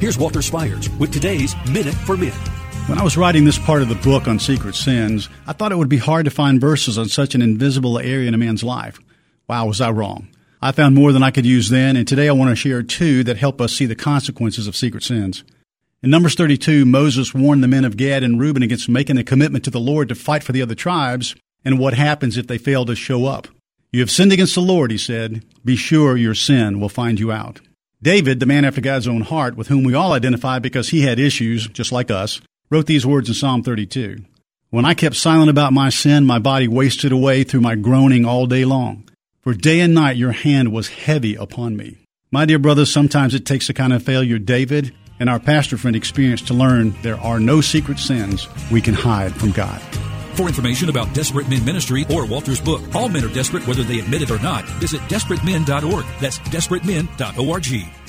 Here's Walter Spires with today's Minute for Men. When I was writing this part of the book on secret sins, I thought it would be hard to find verses on such an invisible area in a man's life. Wow, was I wrong. I found more than I could use then, and today I want to share two that help us see the consequences of secret sins. In Numbers 32, Moses warned the men of Gad and Reuben against making a commitment to the Lord to fight for the other tribes and what happens if they fail to show up. You have sinned against the Lord, he said. Be sure your sin will find you out. David, the man after God's own heart, with whom we all identify because he had issues, just like us, wrote these words in Psalm 32. When I kept silent about my sin, my body wasted away through my groaning all day long. For day and night your hand was heavy upon me. My dear brothers, sometimes it takes the kind of failure David and our pastor friend experienced to learn there are no secret sins we can hide from God. For information about Desperate Men Ministry or Walter's book, All Men Are Desperate Whether They Admit It or Not, visit desperatemen.org. That's desperatemen.org.